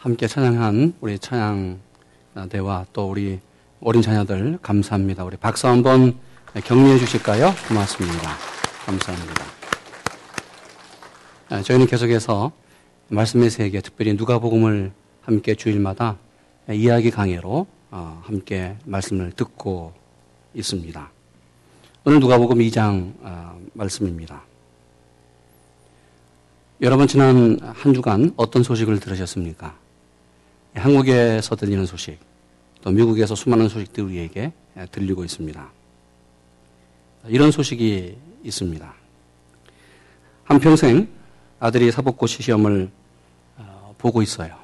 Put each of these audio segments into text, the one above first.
함께 찬양한 우리 찬양대와 또 우리 어린 자녀들 감사합니다. 우리 박수 한번 격려해 주실까요? 고맙습니다. 감사합니다. 아, 저희는 계속해서 말씀의 세계, 특별히 누가복음을 함께 주일마다 이야기 강해로 어, 함께 말씀을 듣고 있습니다. 오늘 누가복음 2장 어, 말씀입니다. 여러분 지난 한 주간 어떤 소식을 들으셨습니까? 한국에서 들리는 소식, 또 미국에서 수많은 소식들이 우리에게 들리고 있습니다. 이런 소식이 있습니다. 한평생 아들이 사법고시 시험을 어, 보고 있어요.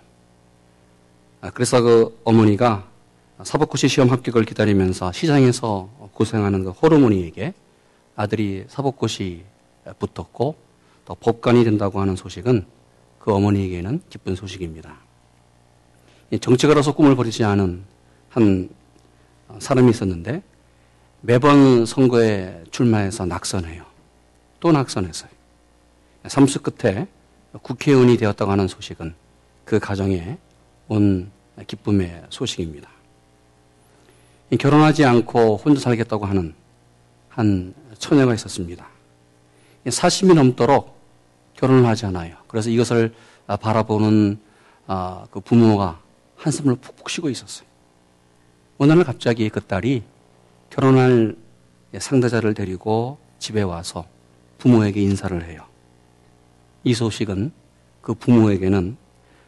아, 그래서 그 어머니가 사법고시 시험 합격을 기다리면서 시장에서 고생하는 그 호르몬이에게 아들이 사법고시 붙었고 또 법관이 된다고 하는 소식은 그 어머니에게는 기쁜 소식입니다. 정치가로서 꿈을 버리지 않은 한 사람이 있었는데 매번 선거에 출마해서 낙선해요. 또 낙선했어요. 삼수 끝에 국회의원이 되었다고 하는 소식은 그 가정에 온 기쁨의 소식입니다. 결혼하지 않고 혼자 살겠다고 하는 한 처녀가 있었습니다. 40이 넘도록 결혼을 하지 않아요. 그래서 이것을 바라보는 아, 그 부모가 한숨을 푹푹 쉬고 있었어요. 어느 날 갑자기 그 딸이 결혼할 상대자를 데리고 집에 와서 부모에게 인사를 해요. 이 소식은 그 부모에게는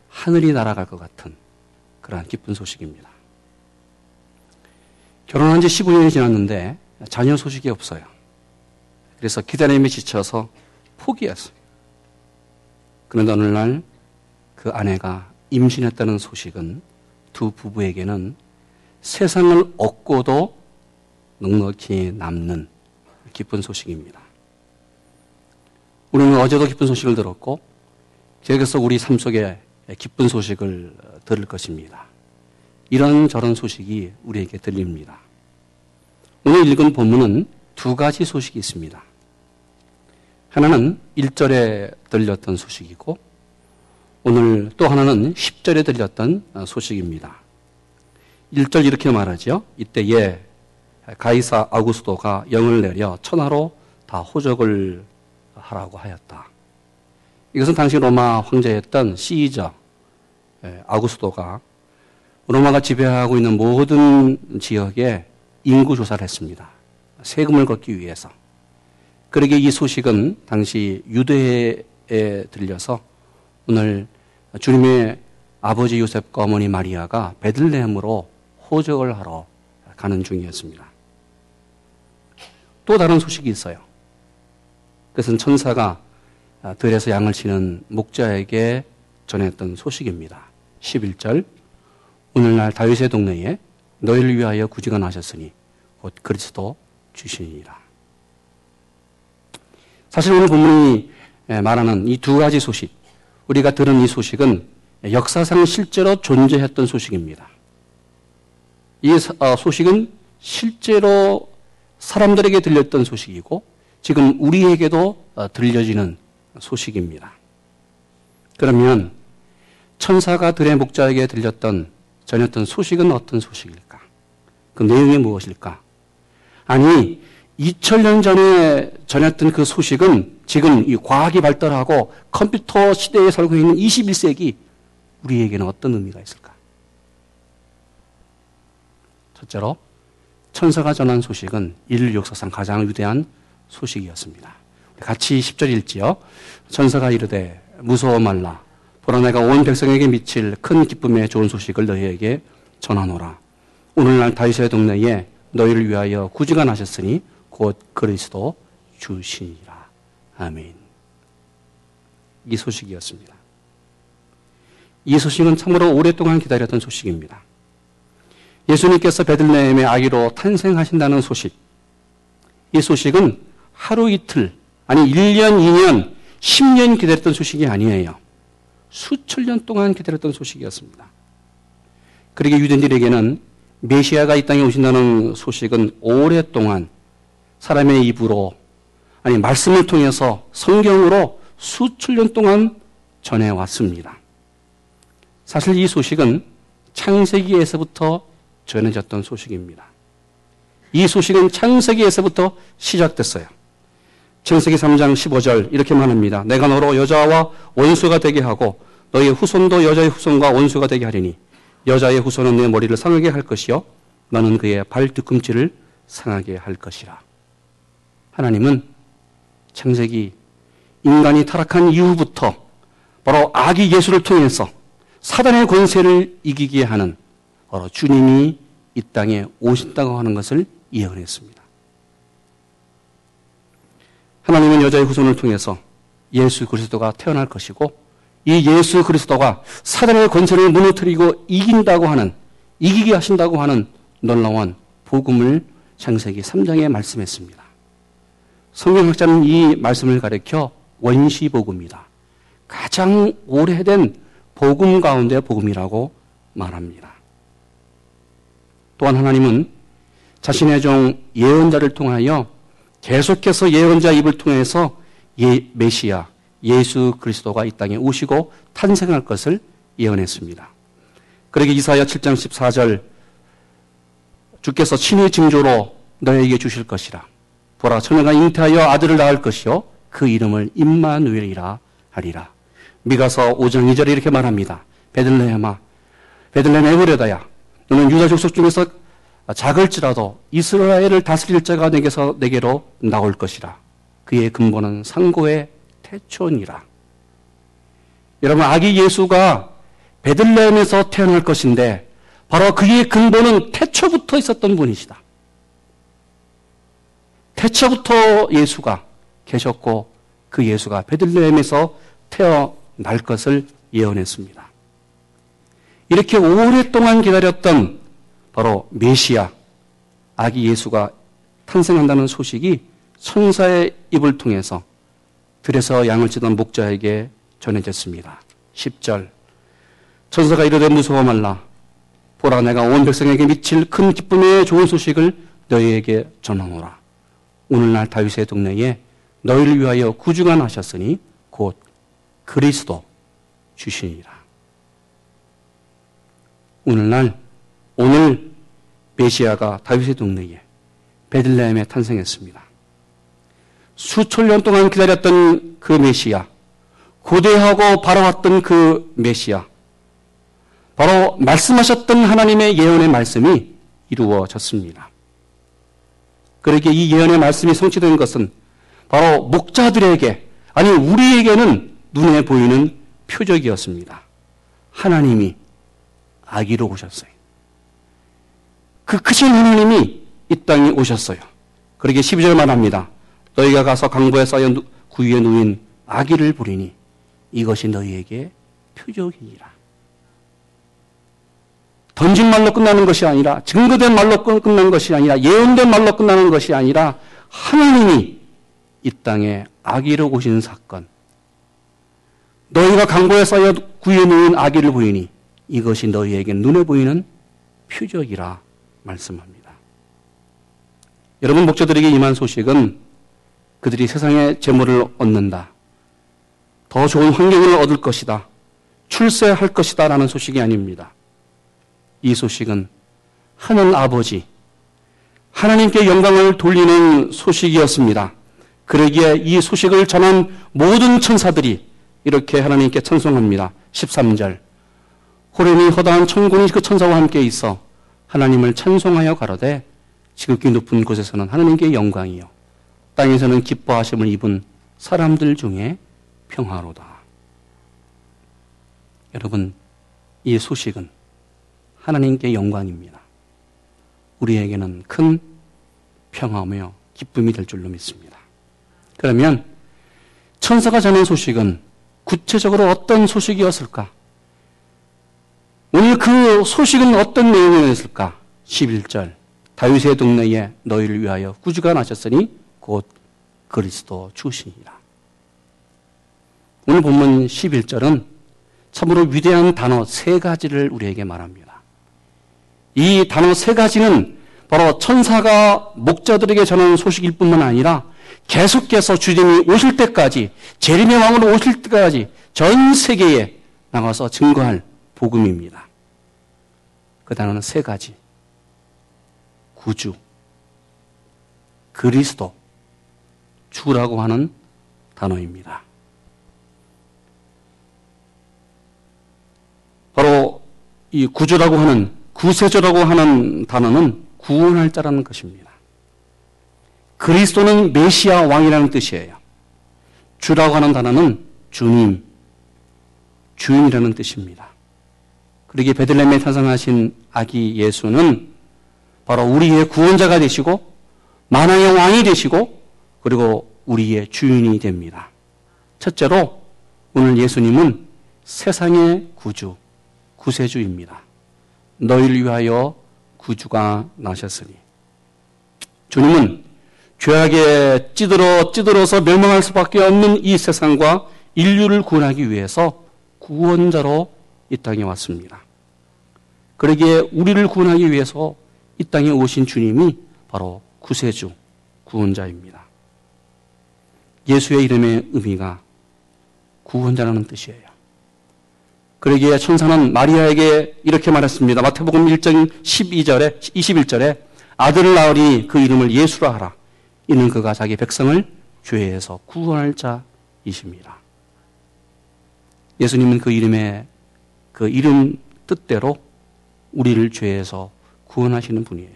하늘이 날아갈 것 같은 그러한 기쁜 소식입니다. 결혼한 지 15년이 지났는데 자녀 소식이 없어요. 그래서 기다림에 지쳐서 포기했어요. 그런데 어느 날 그 아내가 임신했다는 소식은 두 부부에게는 세상을 얻고도 넉넉히 남는 기쁜 소식입니다. 우리는 어제도 기쁜 소식을 들었고, 계속해서 우리 삶 속에 기쁜 소식을 들을 것입니다. 이런 저런 소식이 우리에게 들립니다. 오늘 읽은 본문은 두 가지 소식이 있습니다. 하나는 1절에 들렸던 소식이고 오늘 또 하나는 10절에 들렸던 소식입니다. 1절 이렇게 말하죠. 이때에 가이사 아구스도가 영을 내려 천하로 다 호적을 하라고 하였다. 이것은 당시 로마 황제였던 시저 아구스도가 로마가 지배하고 있는 모든 지역에 인구 조사를 했습니다. 세금을 걷기 위해서. 그러기에 이 소식은 당시 유대에 들려서 오늘 주님의 아버지 요셉과 어머니 마리아가 베들레헴으로 호적을 하러 가는 중이었습니다. 또 다른 소식이 있어요. 그것은 천사가 들에서 양을 치는 목자에게 전했던 소식입니다. 11절 오늘날 다윗의 동네에 너희를 위하여 구지가 나셨으니 곧 그리스도 주시니라. 사실 오늘 본문이 말하는 이 두 가지 소식, 우리가 들은 이 소식은 역사상 실제로 존재했던 소식입니다. 이 어, 소식은 실제로 사람들에게 들렸던 소식이고 지금 우리에게도 어, 들려지는 소식입니다. 그러면 천사가 들의 목자에게 들렸던 전했던 소식은 어떤 소식일까? 그 내용이 무엇일까? 아니 2000년 전에 전했던 그 소식은 지금 이 과학이 발달하고 컴퓨터 시대에 살고 있는 21세기 우리에게는 어떤 의미가 있을까? 첫째로 천사가 전한 소식은 인류 역사상 가장 위대한 소식이었습니다. 같이 10절 읽지요. 천사가 이르되 무서워 말라. 보라 내가 온 백성에게 미칠 큰 기쁨의 좋은 소식을 너희에게 전하노라. 오늘날 다윗의 동네에 너희를 위하여 구주가 나셨으니 곧 그리스도 주시니라. 아멘. 이 소식이었습니다. 이 소식은 참으로 오랫동안 기다렸던 소식입니다. 예수님께서 베들레헴의 아기로 탄생하신다는 소식. 이 소식은 하루 이틀, 아니 1년, 2년, 10년 기다렸던 소식이 아니에요. 수천 년 동안 기다렸던 소식이었습니다. 그러게 유대인들에게는 메시아가 이 땅에 오신다는 소식은 오랫동안 사람의 입으로 아니 말씀을 통해서 성경으로 수천 년 동안 전해왔습니다. 사실 이 소식은 창세기에서부터 전해졌던 소식입니다. 이 소식은 창세기에서부터 시작됐어요. 창세기 3장 15절 이렇게 말합니다. 내가 너로 여자와 원수가 되게 하고 너의 후손도 여자의 후손과 원수가 되게 하리니 여자의 후손은 내 머리를 상하게 할 것이요 너는 그의 발 뒤꿈치를 상하게 할 것이라. 하나님은 창세기 인간이 타락한 이후부터 바로 아기 예수를 통해서 사단의 권세를 이기게 하는 바로 주님이 이 땅에 오신다고 하는 것을 예언했습니다. 하나님은 여자의 후손을 통해서 예수 그리스도가 태어날 것이고 이 예수 그리스도가 사단의 권세를 무너뜨리고 이긴다고 하는 이기게 하신다고 하는 놀라운 복음을 창세기 3장에 말씀했습니다. 성경학자는 이 말씀을 가리켜 원시복음이다. 가장 오래된 복음 가운데 복음이라고 말합니다. 또한 하나님은 자신의 종 예언자를 통하여 계속해서 예언자 입을 통해서 예, 메시아 예수 그리스도가 이 땅에 오시고 탄생할 것을 예언했습니다. 그러게 이사야 7장 14절 주께서 친히 징조로 너에게 주실 것이라. 보라 처녀가 잉태하여 아들을 낳을 것이요 그 이름을 임마누엘이라 하리라. 미가서 5장 2절에 이렇게 말합니다. 베들레헴아 베들레헴 에브레다야 너는 유다 족속 중에서 작을지라도 이스라엘을 다스릴 자가 내게서 내게로 나올 것이라. 그의 근본은 상고의 태초니라. 여러분 아기 예수가 베들레헴에서 태어날 것인데 바로 그의 근본은 태초부터 있었던 분이시다. 태초부터 예수가 계셨고 그 예수가 베들레헴에서 태어날 것을 예언했습니다. 이렇게 오랫동안 기다렸던 바로 메시아 아기 예수가 탄생한다는 소식이 천사의 입을 통해서 들에서 양을 치던 목자에게 전해졌습니다. 10절 천사가 이르되 무서워 말라 보라 내가 온 백성에게 미칠 큰 기쁨의 좋은 소식을 너희에게 전하노라 오늘날 다윗의 동네에 너희를 위하여 구주가 나셨으니 곧 그리스도 주시니라 오늘날 오늘 메시아가 다윗의 동네에 베들레헴에 탄생했습니다. 수천 년 동안 기다렸던 그 메시아, 고대하고 바라왔던 그 메시아, 바로 말씀하셨던 하나님의 예언의 말씀이 이루어졌습니다. 그러기에 이 예언의 말씀이 성취된 것은 바로 목자들에게, 아니 우리에게는 눈에 보이는 표적이었습니다. 하나님이 아기로 오셨어요. 그 크신 하나님이 이 땅에 오셨어요. 그러게 12절만 합니다. 너희가 가서 강보에 쌓여 구유에 누인 아기를 부리니 이것이 너희에게 표적이니라. 던진 말로 끝나는 것이 아니라 증거된 말로 끝난 것이 아니라 예언된 말로 끝나는 것이 아니라 하나님이 이 땅에 아기를 오신 사건. 너희가 강보에 쌓여 누인 아기를 보이니 이것이 너희에게 눈에 보이는 표적이라 말씀합니다. 여러분 목자들에게 임한 소식은 그들이 세상의 재물을 얻는다. 더 좋은 환경을 얻을 것이다. 출세할 것이다. 라는 소식이 아닙니다. 이 소식은 하늘 아버지, 하나님께 영광을 돌리는 소식이었습니다. 그러기에 이 소식을 전한 모든 천사들이 이렇게 하나님께 찬송합니다. 13절. 호련이 허다한 천군이 그 천사와 함께 있어 하나님을 찬송하여 가로되 지극히 높은 곳에서는 하나님께 영광이요 땅에서는 기뻐하심을 입은 사람들 중에 평화로다. 여러분, 이 소식은 하나님께 영광입니다. 우리에게는 큰 평화며 기쁨이 될 줄로 믿습니다. 그러면 천사가 전한 소식은 구체적으로 어떤 소식이었을까? 오늘 그 소식은 어떤 내용이었을까? 11절. 다윗의 동네에 너희를 위하여 구주가 나셨으니 곧 그리스도 주시니라. 오늘 본문 11절은 참으로 위대한 단어 세 가지를 우리에게 말합니다. 이 단어 세 가지는 바로 천사가 목자들에게 전하는 소식일 뿐만 아니라 계속해서 주님이 오실 때까지, 재림의 왕으로 오실 때까지 전 세계에 나가서 증거할 복음입니다. 그 단어는 세 가지. 구주, 그리스도, 주라고 하는 단어입니다. 바로 이 구주라고 하는 구세주라고 하는 단어는 구원할 자라는 것입니다. 그리스도는 메시아 왕이라는 뜻이에요. 주라고 하는 단어는 주님, 주인이라는 뜻입니다. 그러기에 베들레헴에 탄생하신 아기 예수는 바로 우리의 구원자가 되시고 만왕의 왕이 되시고 그리고 우리의 주인이 됩니다. 첫째로 오늘 예수님은 세상의 구주, 구세주입니다. 너희를 위하여 구주가 나셨으니. 주님은 죄악에 찌들어 찌들어서 멸망할 수밖에 없는 이 세상과 인류를 구원하기 위해서 구원자로 이 땅에 왔습니다. 그러기에 우리를 구원하기 위해서 이 땅에 오신 주님이 바로 구세주, 구원자입니다. 예수의 이름의 의미가 구원자라는 뜻이에요. 그러기에 천사는 마리아에게 이렇게 말했습니다. 마태복음 1장 12절에 21절에 아들을 낳으리 그 이름을 예수라 하라. 이는 그가 자기 백성을 죄에서 구원할 자이십니다. 예수님은 그 이름의 그 이름 뜻대로 우리를 죄에서 구원하시는 분이에요.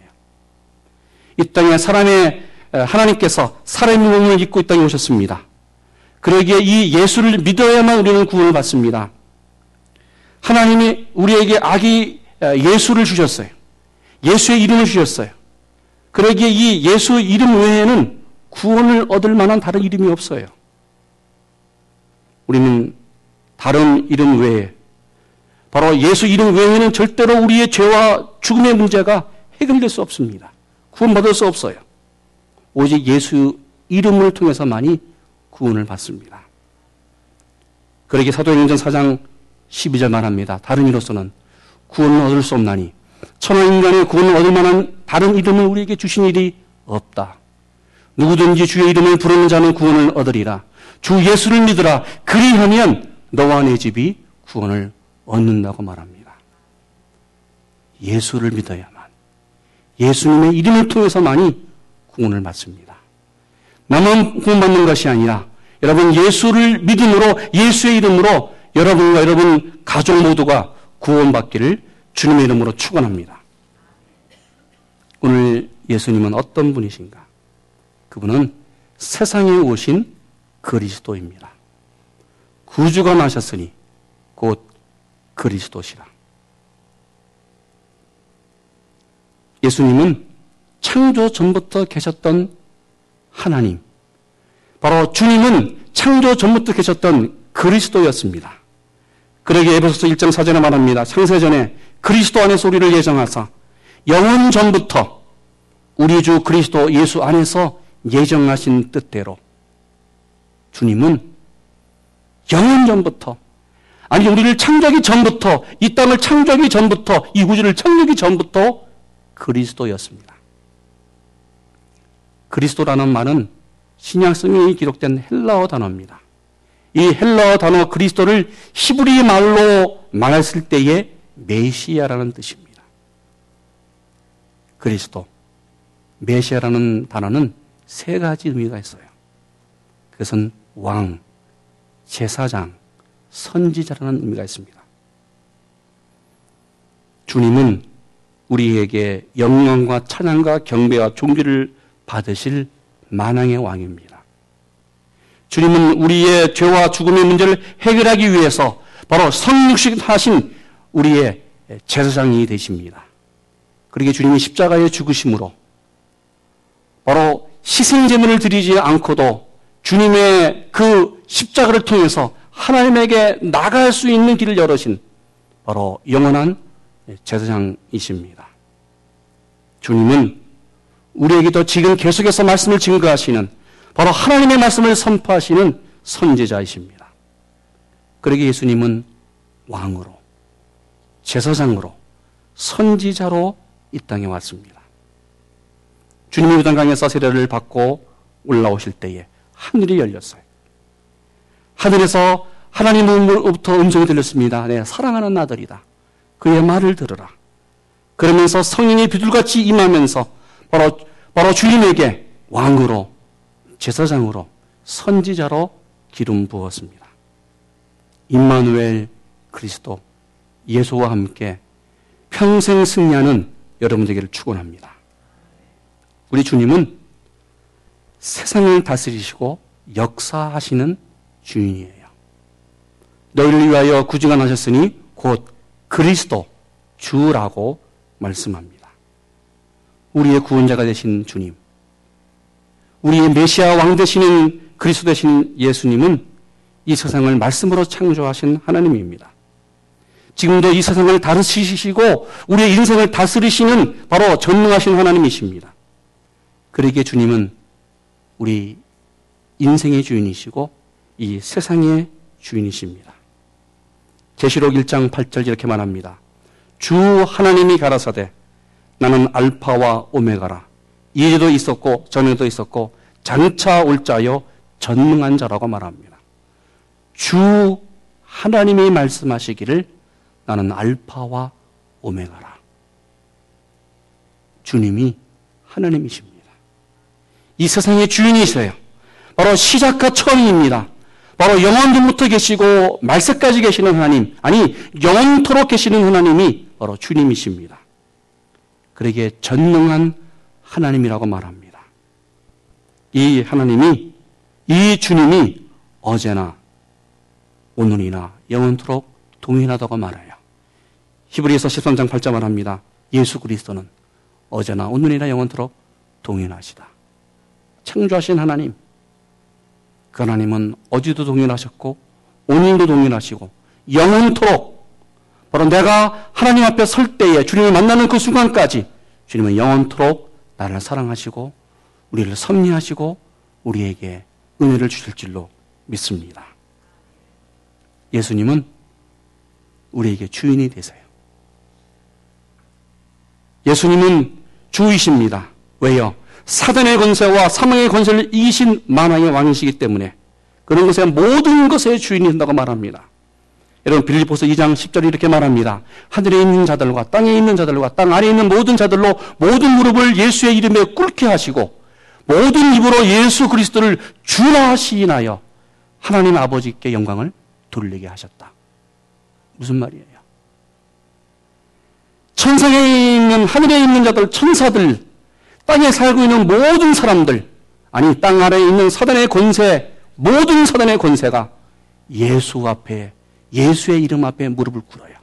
이 땅에 사람의 하나님께서 사람의 몸을 입고 이 땅에 오셨습니다. 그러기에 이 예수를 믿어야만 우리는 구원을 받습니다. 하나님이 우리에게 아기 예수를 주셨어요. 예수의 이름을 주셨어요. 그러기에 이 예수 이름 외에는 구원을 얻을 만한 다른 이름이 없어요. 우리는 다른 이름 외에 바로 예수 이름 외에는 절대로 우리의 죄와 죽음의 문제가 해결될 수 없습니다. 구원받을 수 없어요. 오직 예수 이름을 통해서만이 구원을 받습니다. 그러기 사도행전 4장 12절 말합니다. 다른 이로서는 구원을 얻을 수 없나니 천하 인간의 구원을 얻을 만한 다른 이름을 우리에게 주신 일이 없다. 누구든지 주의 이름을 부르는 자는 구원을 얻으리라. 주 예수를 믿으라. 그리하면 너와 내 집이 구원을 얻는다고 말합니다. 예수를 믿어야만 예수님의 이름을 통해서만이 구원을 받습니다. 나만 구원받는 것이 아니라 여러분 예수를 믿음으로 예수의 이름으로 여러분과 여러분 가족 모두가 구원받기를 주님의 이름으로 축원합니다. 오늘 예수님은 어떤 분이신가? 그분은 세상에 오신 그리스도입니다. 구주가 나셨으니 곧 그리스도시라. 예수님은 창조 전부터 계셨던 하나님, 바로 주님은 창조 전부터 계셨던 그리스도였습니다. 그러게 에베소서 1장 4절에 말합니다. 창세전에 그리스도 안에서 우리를 예정하사 영원 전부터 우리 주 그리스도 예수 안에서 예정하신 뜻대로 주님은 영원 전부터 아니 우리를 창조하기 전부터 이 땅을 창조하기 전부터 이 우주를 창조하기 전부터 그리스도였습니다. 그리스도라는 말은 신약성경에 기록된 헬라어 단어입니다. 이 헬라어 단어 그리스도를 히브리 말로 말했을 때의 메시아라는 뜻입니다. 그리스도, 메시아라는 단어는 세 가지 의미가 있어요. 그것은 왕, 제사장, 선지자라는 의미가 있습니다. 주님은 우리에게 영광과 찬양과 경배와 존귀를 받으실 만왕의 왕입니다. 주님은 우리의 죄와 죽음의 문제를 해결하기 위해서 바로 성육식 하신 우리의 제사장이 되십니다. 그러게 주님이 십자가에 죽으심으로 바로 희생제물을 드리지 않고도 주님의 그 십자가를 통해서 하나님에게 나갈 수 있는 길을 열으신 바로 영원한 제사장이십니다. 주님은 우리에게도 지금 계속해서 말씀을 증거하시는 바로 하나님의 말씀을 선포하시는 선제자이십니다. 그러기 예수님은 왕으로, 제사장으로, 선지자로 이 땅에 왔습니다. 주님이 유단강에서 세례를 받고 올라오실 때에 하늘이 열렸어요. 하늘에서 하나님으로부터 음성이 들렸습니다. 내 네, 사랑하는 아들이다. 그의 말을 들으라. 그러면서 성령이 비둘같이 임하면서 바로 바로 주님에게 왕으로 제사장으로 선지자로 기름 부었습니다. 임마누엘 그리스도 예수와 함께 평생 승리하는 여러분 되기를 축원합니다. 우리 주님은 세상을 다스리시고 역사하시는 주인이에요. 너희를 위하여 구중한하셨으니 곧 그리스도 주라고 말씀합니다. 우리의 구원자가 되신 주님, 우리의 메시아 왕 되시는 그리스도 되신 예수님은 이 세상을 말씀으로 창조하신 하나님입니다. 지금도 이 세상을 다스리시고 우리의 인생을 다스리시는 바로 전능하신 하나님이십니다. 그러기에 주님은 우리 인생의 주인이시고 이 세상의 주인이십니다. 제시록 1장 8절 이렇게 말합니다. 주 하나님이 가라사대 나는 알파와 오메가라. 이제도 있었고 전에도 있었고 장차 올 자여 전능한 자라고 말합니다. 주 하나님이 말씀하시기를 나는 알파와 오메가라. 주님이 하나님이십니다. 이 세상의 주인이세요. 바로 시작과 처음입니다. 바로 영원전부터 계시고 말세까지 계시는 하나님, 아니 영원토록 계시는 하나님이 바로 주님이십니다. 그러기에 전능한 하나님이라고 말합니다. 이 하나님이 이 주님이 어제나 오늘이나 영원토록 동일하다고 말해요. 히브리서 13장 8절 말합니다. 예수 그리스도는 어제나 오늘이나 영원토록 동일하시다. 창조하신 하나님, 그 하나님은 어제도 동일하셨고 오늘도 동일하시고 영원토록 바로 내가 하나님 앞에 설 때에 주님을 만나는 그 순간까지 주님은 영원토록 나를 사랑하시고 우리를 섭리하시고 우리에게 은혜를 주실 줄로 믿습니다. 예수님은 우리에게 주인이 되세요. 예수님은 주이십니다. 왜요? 사단의 권세와 사망의 권세를 이기신 만왕의 왕이시기 때문에 그런 것의 모든 것의 주인이 된다고 말합니다. 여러분 빌립보서 2장 10절에 이렇게 말합니다. 하늘에 있는 자들과 땅에 있는 자들과 땅 아래에 있는 모든 자들로 모든 무릎을 예수의 이름에 꿇게 하시고 모든 입으로 예수 그리스도를 주라 시인하여 하나님 아버지께 영광을 돌리게 하셨다. 무슨 말이에요? 천상에 있는 하늘에 있는 자들 천사들 땅에 살고 있는 모든 사람들, 아니, 땅 아래에 있는 사단의 권세, 모든 사단의 권세가 예수 앞에, 예수의 이름 앞에 무릎을 꿇어요.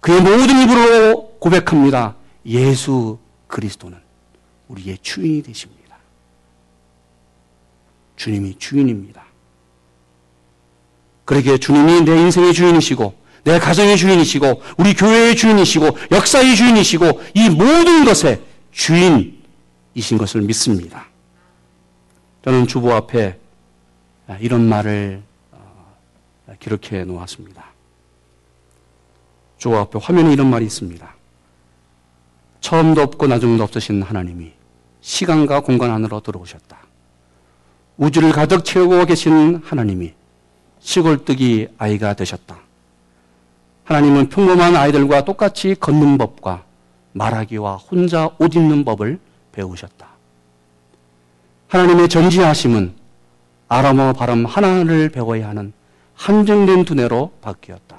그의 모든 입으로 고백합니다. 예수 그리스도는 우리의 주인이 되십니다. 주님이 주인입니다. 그러기에 주님이 내 인생의 주인이시고, 내 가정의 주인이시고, 우리 교회의 주인이시고, 역사의 주인이시고, 이 모든 것에 주인이신 것을 믿습니다. 저는 주보 앞에 이런 말을 어, 기록해 놓았습니다. 주보 앞에 화면에 이런 말이 있습니다. 처음도 없고 나중도 없으신 하나님이 시간과 공간 안으로 들어오셨다. 우주를 가득 채우고 계신 하나님이 시골뜨기 아이가 되셨다. 하나님은 평범한 아이들과 똑같이 걷는 법과 말하기와 혼자 옷 입는 법을 배우셨다. 하나님의 전지하심은 아람어 발음 하나를 배워야 하는 한정된 두뇌로 바뀌었다.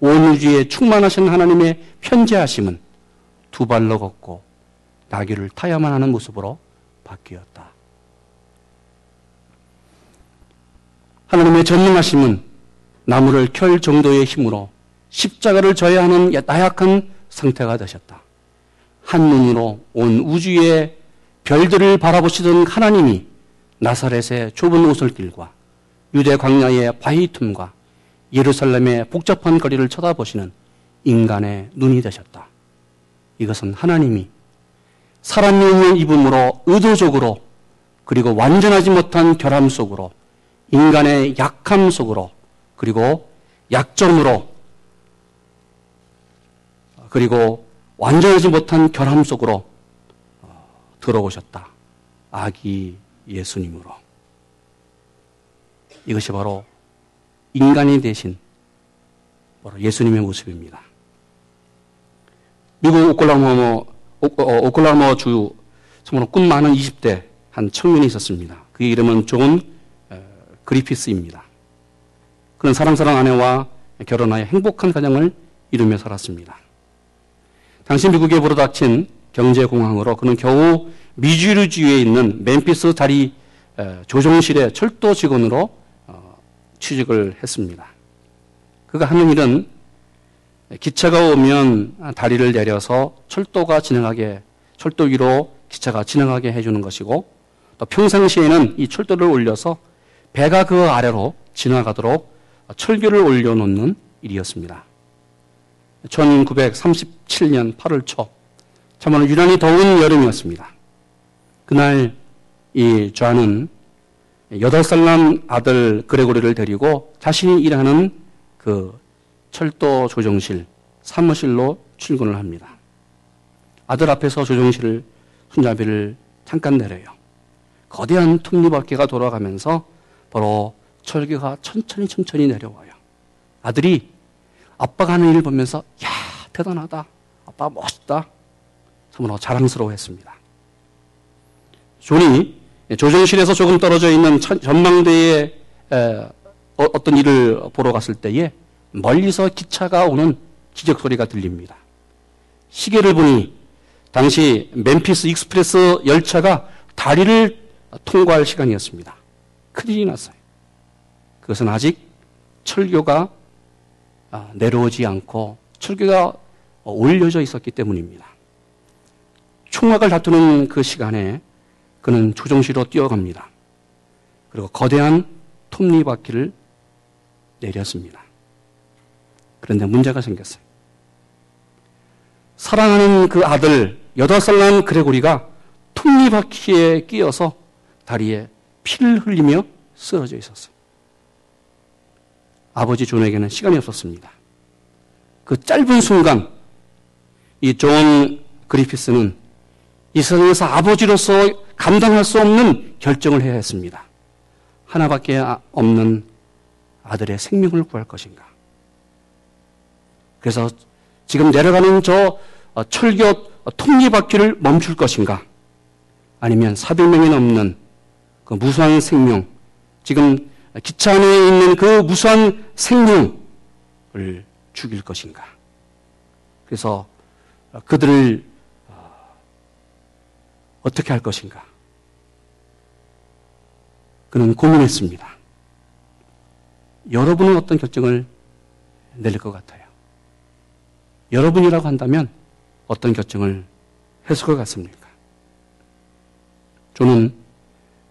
온 우주에 충만하신 하나님의 편지하심은 두 발로 걷고 나귀를 타야만 하는 모습으로 바뀌었다. 하나님의 전능하심은 나무를 켤 정도의 힘으로 십자가를 져야 하는 나약한 상태가 되셨다. 한 눈으로 온 우주의 별들을 바라보시던 하나님이 나사렛의 좁은 오솔길과 유대 광야의 바위 틈과 예루살렘의 복잡한 거리를 쳐다보시는 인간의 눈이 되셨다. 이것은 하나님이 사람 영을 입음으로 의도적으로 그리고 완전하지 못한 결함 속으로 인간의 약함 속으로 그리고 약점으로 그리고 완전하지 못한 결함 속으로 어, 들어오셨다. 아기 예수님으로. 이것이 바로 인간이 되신 바로 예수님의 모습입니다. 미국 오클라호마, 어, 오클라호마 주 정말 꿈 많은 20대 한 청년이 있었습니다. 그의 이름은 존 그리피스입니다. 그는 사랑스런 아내와 결혼하여 행복한 가정을 이루며 살았습니다. 당시 미국에 불어닥친 경제공황으로 그는 겨우 미주리주에 있는 멤피스 다리 조종실의 철도 직원으로 어, 취직을 했습니다. 그가 하는 일은 기차가 오면 다리를 내려서 철도가 진행하게 철도 위로 기차가 진행하게 해주는 것이고 또 평상시에는 이 철도를 올려서 배가 그 아래로 지나가도록 철교를 올려놓는 일이었습니다. 1937년 8월 초, 참으로 유난히 더운 여름이었습니다. 그날 이 좌는 8살 난 아들 그레고리를 데리고 자신이 일하는 그 철도 조정실 사무실로 출근을 합니다. 아들 앞에서 조정실을 손잡이를 잠깐 내려요. 거대한 톱니바퀴가 돌아가면서 바로 철기가 천천히 천천히 내려와요. 아들이 아빠가 하는 일을 보면서 야 대단하다. 아빠 멋있다. 참으로 자랑스러워했습니다. 존이 조정실에서 조금 떨어져 있는 전망대에 어, 어떤 일을 보러 갔을 때에 멀리서 기차가 오는 기적 소리가 들립니다. 시계를 보니 당시 멤피스 익스프레스 열차가 다리를 통과할 시간이었습니다. 큰일이 났어요. 그것은 아직 철교가 아, 내려오지 않고 철교가 올려져 있었기 때문입니다. 총악을 다투는 그 시간에 그는 조종실로 뛰어갑니다. 그리고 거대한 톱니바퀴를 내렸습니다. 그런데 문제가 생겼어요. 사랑하는 그 아들, 여덟 살 난 그레고리가 톱니바퀴에 끼어서 다리에 피를 흘리며 쓰러져 있었어요. 아버지 존에게는 시간이 없었습니다. 그 짧은 순간 이 존 그리피스는 이 세상에서 아버지로서 감당할 수 없는 결정을 해야 했습니다. 하나밖에 없는 아들의 생명을 구할 것인가. 그래서 지금 내려가는 저 철교 톱니바퀴를 멈출 것인가. 아니면 400명이 넘는 그 무수한 생명, 지금 기차 안에 있는 그 무수한 생명을 죽일 것인가. 그래서 그들을 어, 어떻게 할 것인가. 그는 고민했습니다. 여러분은 어떤 결정을 내릴 것 같아요? 여러분이라고 한다면 어떤 결정을 했을 것 같습니까? 저는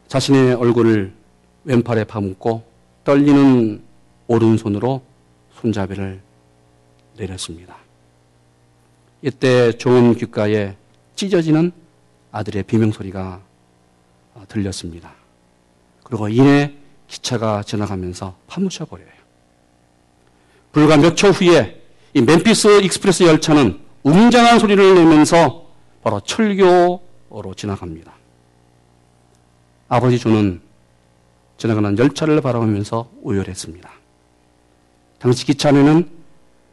자신의 얼굴을 왼팔에 파묻고 떨리는 오른손으로 손잡이를 내렸습니다. 이때 좋은 귓가에 찢어지는 아들의 비명소리가 들렸습니다. 그리고 이내 기차가 지나가면서 파묻혀 버려요. 불과 몇 초 후에 이 멤피스 익스프레스 열차는 웅장한 소리를 내면서 바로 철교로 지나갑니다. 아버지 존은 지나가는 열차를 바라보면서 오열했습니다. 당시 기차 안에는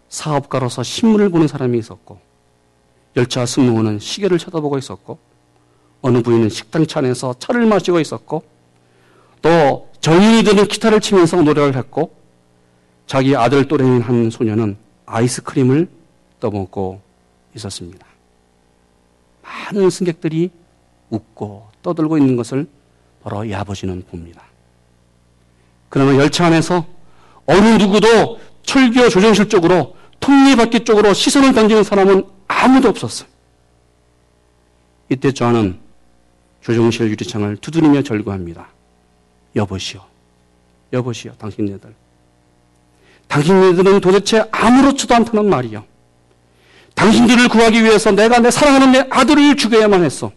사업가로서 신문을 보는 사람이 있었고 열차 승무원은 시계를 쳐다보고 있었고 어느 부인은 식당차 안에서 차를 마시고 있었고 또 정인이들은 기타를 치면서 노래를 했고 자기 아들 또래인 한 소녀는 아이스크림을 떠먹고 있었습니다. 많은 승객들이 웃고 떠들고 있는 것을 바로 이 아버지는 봅니다. 그러나 열차 안에서 어느 누구도 철교 조정실 쪽으로 톱니바퀴 쪽으로 시선을 던지는 사람은 아무도 없었어요. 이때 저는 조정실 유리창을 두드리며 절구합니다. 여보시오. 여보시오. 당신네들. 당신네들은 도대체 아무렇지도 않다는 말이요. 당신들을 구하기 위해서 내가 내 사랑하는 내 아들을 죽여야만 했어.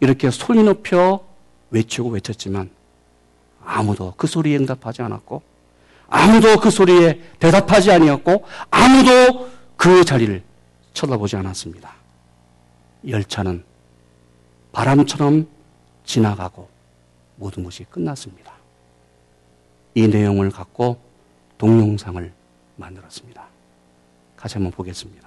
이렇게 소리 높여 외치고 외쳤지만 아무도 그 소리에 응답하지 않았고 아무도 그 소리에 대답하지 아니었고 아무도 그 자리를 쳐다보지 않았습니다. 열차는 바람처럼 지나가고 모든 것이 끝났습니다. 이 내용을 갖고 동영상을 만들었습니다. 같이 한번 보겠습니다.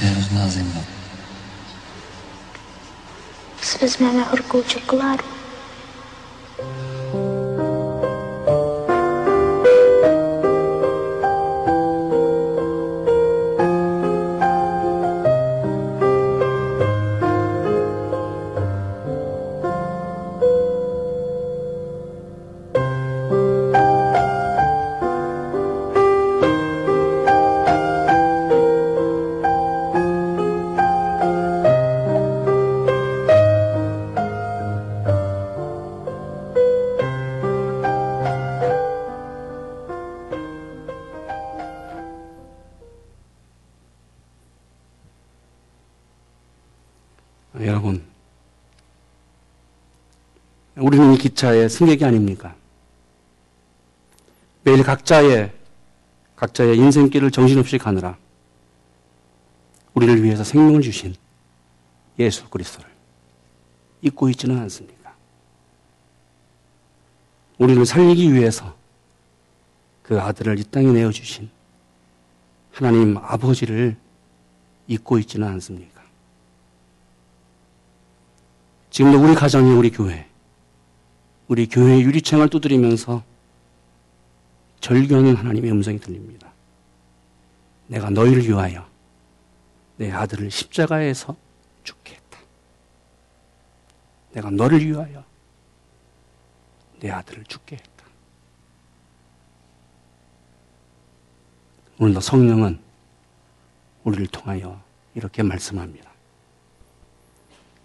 prostě hrozná zima. Svezme na horkou čokoládu. 여러분, 우리는 이 기차의 승객이 아닙니까? 매일 각자의 각자의 인생길을 정신없이 가느라 우리를 위해서 생명을 주신 예수 그리스도를 잊고 있지는 않습니까? 우리를 살리기 위해서 그 아들을 이 땅에 내어 주신 하나님 아버지를 잊고 있지는 않습니까? 지금도 우리 가정이 우리 교회, 우리 교회의 유리창을 두드리면서 절규하는 하나님의 음성이 들립니다. 내가 너희를 위하여 내 아들을 십자가에서 죽게 했다. 내가 너를 위하여 내 아들을 죽게 했다. 오늘도 성령은 우리를 통하여 이렇게 말씀합니다.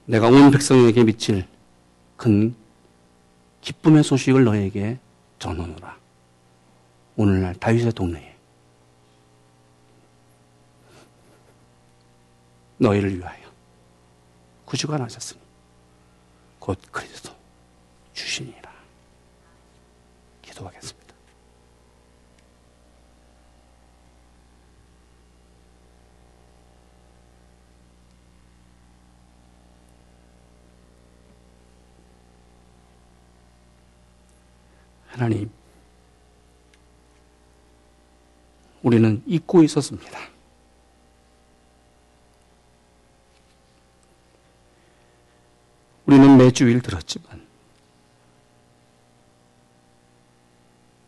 내가 온 백성에게 미칠 큰 기쁨의 소식을 너에게 전하노라. 오늘날 다윗의 동네에 너희를 위하여 구주가 나셨으니 곧 그리스도 주시니라. 기도하겠습니다. 하나님, 우리는 잊고 있었습니다. 우리는 매주일 들었지만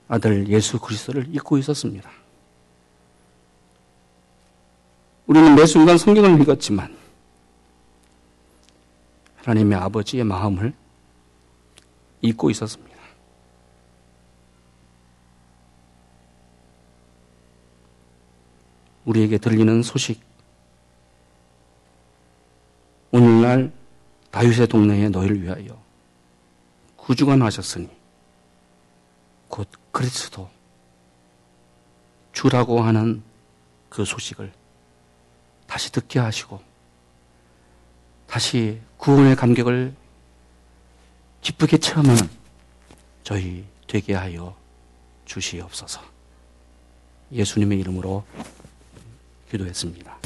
아들 예수 그리스도를 잊고 있었습니다. 우리는 매 순간 성경을 읽었지만 하나님의 아버지의 마음을 잊고 있었습니다. 우리에게 들리는 소식, 오늘날 다윗의 동네에 너희를 위하여 구주가 나셨으니 곧 그리스도 주라고 하는 그 소식을 다시 듣게 하시고 다시 구원의 감격을 기쁘게 체험하는 저희 되게 하여 주시옵소서. 예수님의 이름으로 기도했습니다.